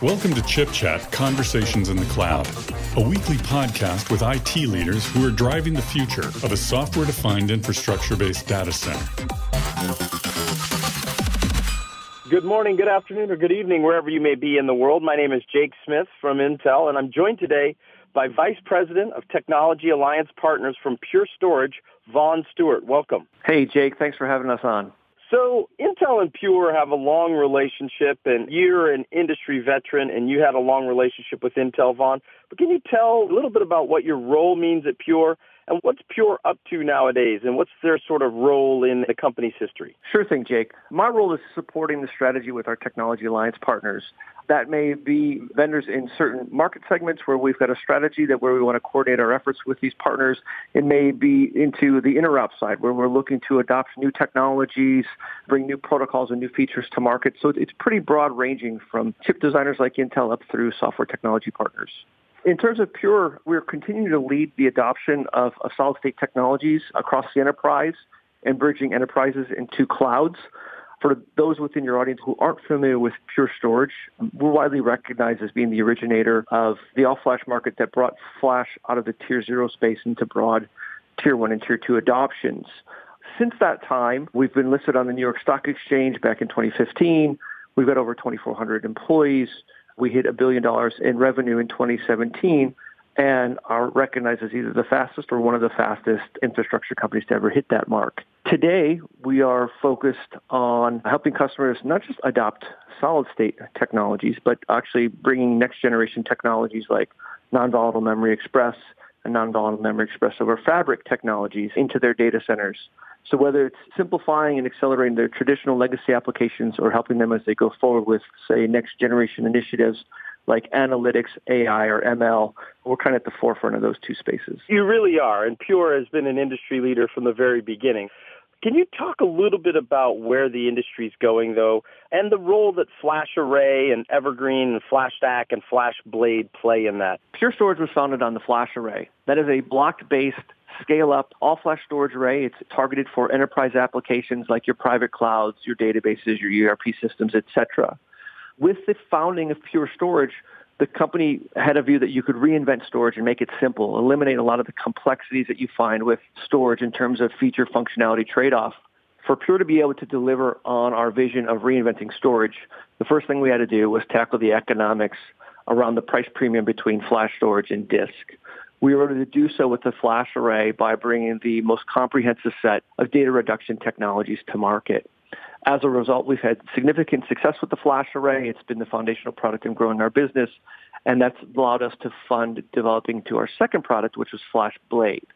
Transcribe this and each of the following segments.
Welcome to Chip Chat Conversations in the Cloud, a weekly podcast with IT leaders who are driving the future of a software defined infrastructure based data center. Good morning, good afternoon, or good evening, wherever you may be in the world. My name is Jake Smith from Intel, and I'm joined today by Vice President of Technology Alliance Partners from Pure Storage, Vaughn Stewart. Welcome. Hey, Jake. Thanks for having us on. So Intel and Pure have a long relationship, and you're an industry veteran, and you had a long relationship with Intel, Vaughn. But can you tell a little bit about what your role means at Pure and what's Pure up to nowadays, and what's their sort of role in the company's history? Sure thing, Jake. My role is supporting the strategy with our technology alliance partners. That may be vendors in certain market segments where we've got a strategy that where we want to coordinate our efforts with these partners. It may be into the interop side where we're looking to adopt new technologies, bring new protocols and new features to market. So it's pretty broad ranging from chip designers like Intel up through software technology partners. In terms of Pure, we're continuing to lead the adoption of, of solid state technologies across the enterprise and bridging enterprises into clouds. For those within your audience who aren't familiar with Pure Storage, we're widely recognized as being the originator of the all-flash market that brought flash out of the tier zero space into broad tier one and tier two adoptions. Since that time, we've been listed on the New York Stock Exchange back in 2015. We've got over 2,400 employees. We hit a billion dollars in revenue in 2017 and are recognized as either the fastest or one of the fastest infrastructure companies to ever hit that mark. Today, we are focused on helping customers not just adopt solid state technologies, but actually bringing next generation technologies like non-volatile memory express and non-volatile memory express over fabric technologies into their data centers. So whether it's simplifying and accelerating their traditional legacy applications or helping them as they go forward with, say, next generation initiatives like analytics, AI, or ML, we're kind of at the forefront of those two spaces. You really are, and Pure has been an industry leader from the very beginning. Can you talk a little bit about where the industry is going, though, and the role that FlashArray and Evergreen and FlashStack and FlashBlade play in that? Pure Storage was founded on the FlashArray. That is a block-based scale-up all-flash storage array. It's targeted for enterprise applications like your private clouds, your databases, your ERP systems, etc. With the founding of Pure Storage, the company had a view that you could reinvent storage and make it simple, eliminate a lot of the complexities that you find with storage in terms of feature functionality trade-off. For Pure to be able to deliver on our vision of reinventing storage, the first thing we had to do was tackle the economics around the price premium between flash storage and disk. We were able to do so with the flash array by bringing the most comprehensive set of data reduction technologies to market. As a result, we've had significant success with the flash array. It's been the foundational product in growing our business, and that's allowed us to fund developing to our second product, which was Flash Blade.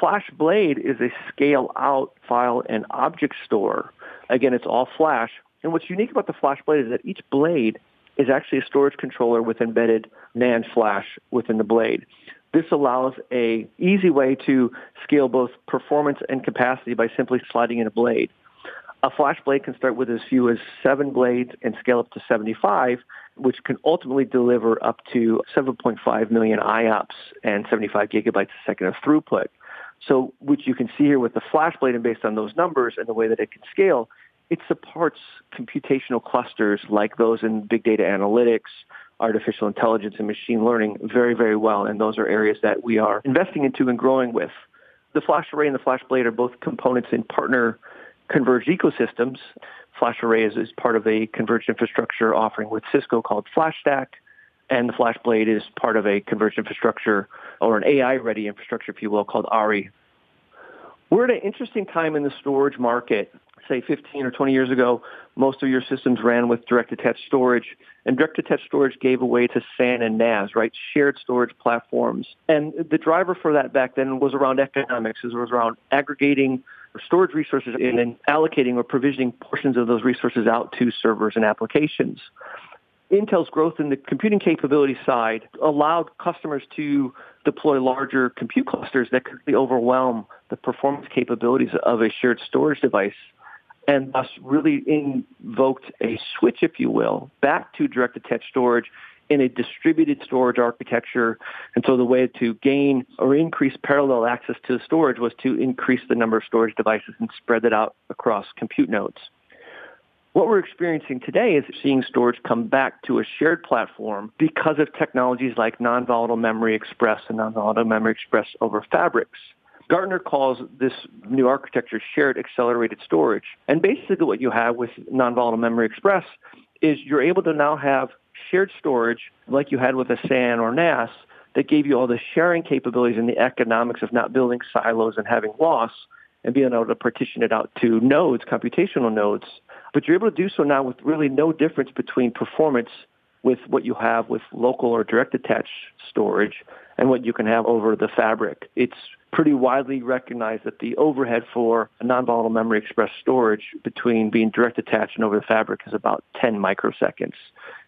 Flash Blade is a scale-out file and object store. Again, it's all flash. And what's unique about the Flash Blade is that each blade is actually a storage controller with embedded NAND flash within the blade. This allows a easy way to scale both performance and capacity by simply sliding in a blade. A flash blade can start with as few as seven blades and scale up to 75, which can ultimately deliver up to 7.5 million IOPS and 75 gigabytes a second of throughput. So, which you can see here with the flash blade, and based on those numbers and the way that it can scale, it supports computational clusters like those in big data analytics, artificial intelligence, and machine learning very, very well. And those are areas that we are investing into and growing with. The flash array and the flash blade are both components in partner converged ecosystems. FlashArray is, is part of a converged infrastructure offering with Cisco called FlashStack, and the FlashBlade is part of a converged infrastructure or an AI-ready infrastructure, if you will, called AIRI. We're at an interesting time in the storage market. Say 15 or 20 years ago, most of your systems ran with direct attached storage, and direct attached storage gave away to SAN and NAS, right? Shared storage platforms. And the driver for that back then was around economics. It was around aggregating storage resources and then allocating or provisioning portions of those resources out to servers and applications. Intel's growth in the computing capability side allowed customers to deploy larger compute clusters that could really overwhelm the performance capabilities of a shared storage device and thus really invoked a switch, if you will, back to direct attached storage in a distributed storage architecture. And so the way to gain or increase parallel access to the storage was to increase the number of storage devices and spread that out across compute nodes. What we're experiencing today is seeing storage come back to a shared platform because of technologies like non-volatile memory express and non-volatile memory express over fabrics. Gartner calls this new architecture shared accelerated storage. And basically what you have with non-volatile memory express is you're able to now have shared storage like you had with a SAN or NAS that gave you all the sharing capabilities and the economics of not building silos and having loss and being able to partition it out to nodes, computational nodes. But you're able to do so now with really no difference between performance with what you have with local or direct attached storage and what you can have over the fabric. It's pretty widely recognized that the overhead for a non-volatile memory express storage between being direct attached and over the fabric is about 10 microseconds.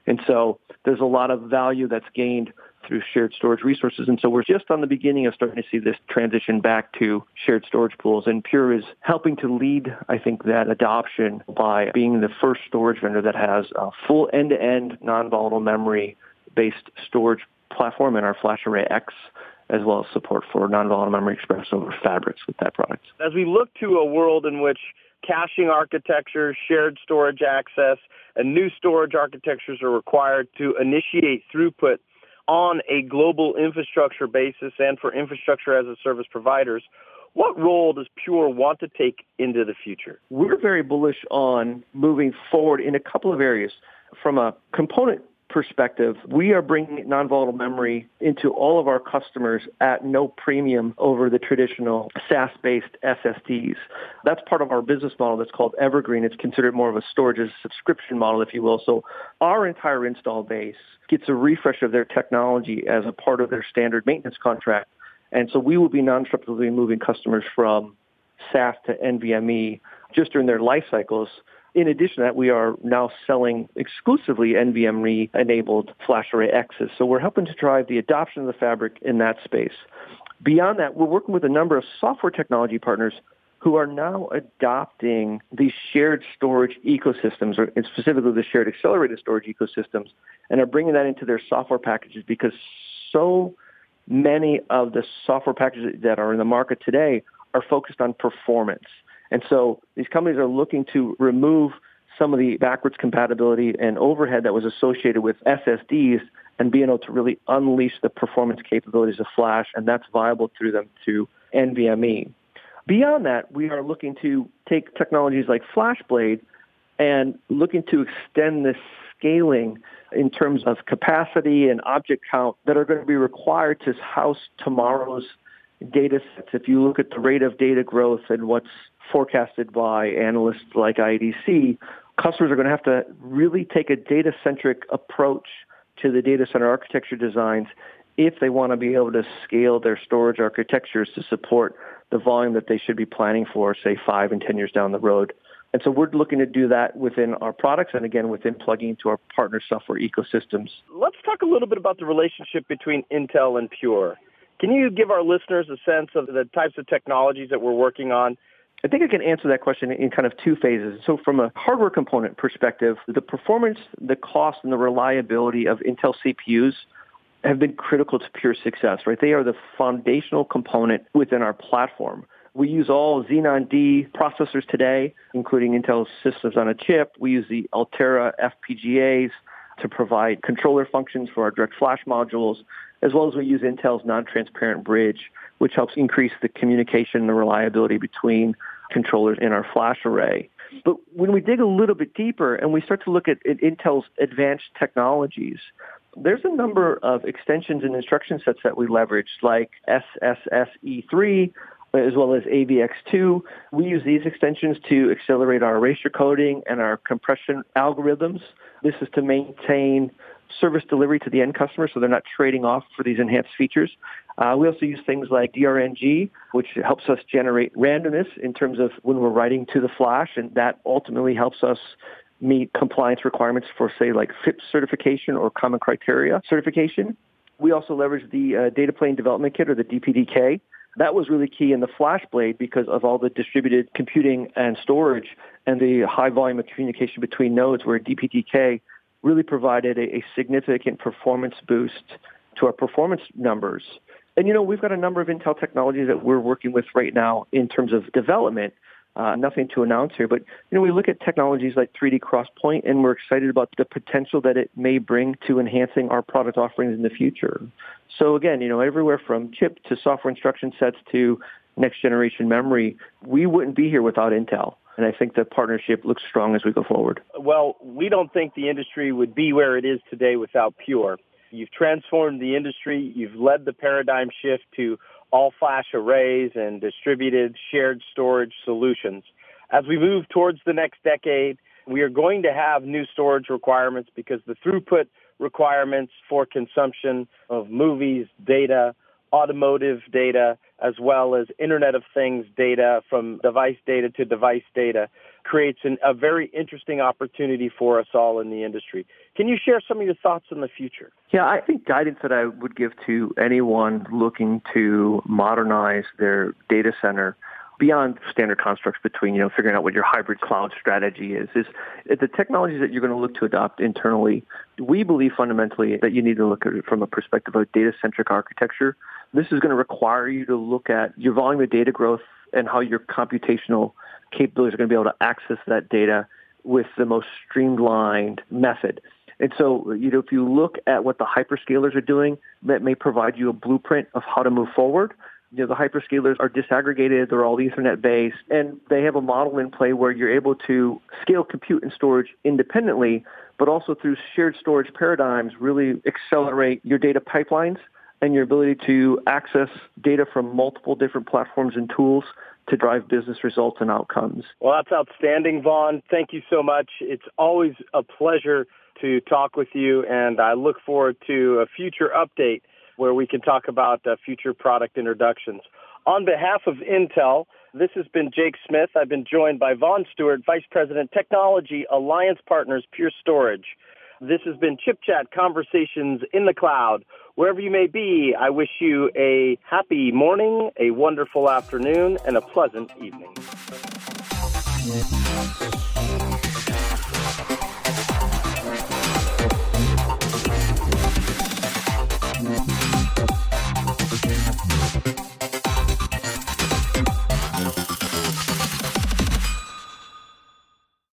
And so there's a lot of value that's gained through shared storage resources. And so we're just on the beginning of starting to see this transition back to shared storage pools. And Pure is helping to lead, I think, that adoption by being the first storage vendor that has a full end-to-end non-volatile memory based storage platform in our FlashArray//X as well as support for non-volatile memory express over fabrics with that product. As we look to a world in which caching architecture, shared storage access, and new storage architectures are required to initiate throughput on a global infrastructure basis and for infrastructure as a service providers, what role does Pure want to take into the future? We're very bullish on moving forward in a couple of areas. From a component perspective, we are bringing non-volatile memory into all of our customers at no premium over the traditional SAS-based SSDs. That's part of our business model that's called Evergreen. It's considered more of a storage as a subscription model, if you will. So our entire install base gets a refresh of their technology as a part of their standard maintenance contract. And so we will be non-disruptively moving customers from SaaS to NVMe just during their life cycles in addition to that, we are now selling exclusively NVMe-enabled FlashArray//Xs. So we're helping to drive the adoption of the fabric in that space. Beyond that, we're working with a number of software technology partners who are now adopting these shared storage ecosystems, or specifically the shared accelerated storage ecosystems, and are bringing that into their software packages because so many of the software packages that are in the market today are focused on performance. And so these companies are looking to remove some of the backwards compatibility and overhead that was associated with SSDs and being able to really unleash the performance capabilities of Flash, and that's viable through them to NVMe. Beyond that, we are looking to take technologies like FlashBlade and looking to extend this scaling in terms of capacity and object count that are going to be required to house tomorrow's data sets. If you look at the rate of data growth and what's forecasted by analysts like IDC, customers are going to have to really take a data-centric approach to the data center architecture designs if they want to be able to scale their storage architectures to support the volume that they should be planning for, say, five and 10 years down the road. And so we're looking to do that within our products and again within plugging into our partner software ecosystems. Let's talk a little bit about the relationship between Intel and Pure. Can you give our listeners a sense of the types of technologies that we're working on I think I can answer that question in kind of two phases. So from a hardware component perspective, the performance, the cost, and the reliability of Intel CPUs have been critical to Pure success, right? They are the foundational component within our platform. We use all Xeon D processors today, including Intel systems on a chip. We use the Altera FPGAs to provide controller functions for our direct flash modules, as well as we use Intel's non-transparent bridge, which helps increase the communication and the reliability between controllers in our flash array. But when we dig a little bit deeper and we start to look at, at Intel's advanced technologies, there's a number of extensions and instruction sets that we leverage, like SSSE3, as well as AVX2. We use these extensions to accelerate our erasure coding and our compression algorithms. This is to maintain service delivery to the end customer so they're not trading off for these enhanced features. Uh, we also use things like DRNG, which helps us generate randomness in terms of when we're writing to the flash, and that ultimately helps us meet compliance requirements for, say, like FIPS certification or Common Criteria certification. We also leverage the uh, Data Plane Development Kit, or the DPDK. That was really key in the FlashBlade because of all the distributed computing and storage and the high volume of communication between nodes where DPDK really provided a, a significant performance boost to our performance numbers. And you know, we've got a number of Intel technologies that we're working with right now in terms of development Uh, nothing to announce here, but you know we look at technologies like 3D XPoint, and we're excited about the potential that it may bring to enhancing our product offerings in the future. So again, you know, everywhere from chip to software instruction sets to next generation memory, we wouldn't be here without Intel. And I think the partnership looks strong as we go forward. Well, we don't think the industry would be where it is today without Pure. You've transformed the industry. You've led the paradigm shift to all flash arrays and distributed shared storage solutions. As we move towards the next decade, we are going to have new storage requirements because the throughput requirements for consumption of movies, data, automotive data, as well as Internet of Things data from device data to device data creates an, a very interesting opportunity for us all in the industry. Can you share some of your thoughts on the future? Yeah, I think guidance that I would give to anyone looking to modernize their data center beyond standard constructs between, you know, figuring out what your hybrid cloud strategy is, is the technologies that you're going to look to adopt internally. We believe fundamentally that you need to look at it from a perspective of data-centric architecture. This is going to require you to look at your volume of data growth and how your computational capabilities are going to be able to access that data with the most streamlined method. And so, you know, if you look at what the hyperscalers are doing, that may provide you a blueprint of how to move forward. You know, the hyperscalers are disaggregated, they're all Ethernet based, and they have a model in play where you're able to scale compute and storage independently, but also through shared storage paradigms, really accelerate your data pipelines and your ability to access data from multiple different platforms and tools to drive business results and outcomes. Well, that's outstanding, Vaughn. Thank you so much. It's always a pleasure to talk with you, and I look forward to a future update where we can talk about uh, future product introductions. On behalf of Intel, this has been Jake Smith. I've been joined by Vaughn Stewart, Vice President Technology Alliance Partners Pure Storage. This has been Chip Chat Conversations in the Cloud. Wherever you may be, I wish you a happy morning, a wonderful afternoon, and a pleasant evening.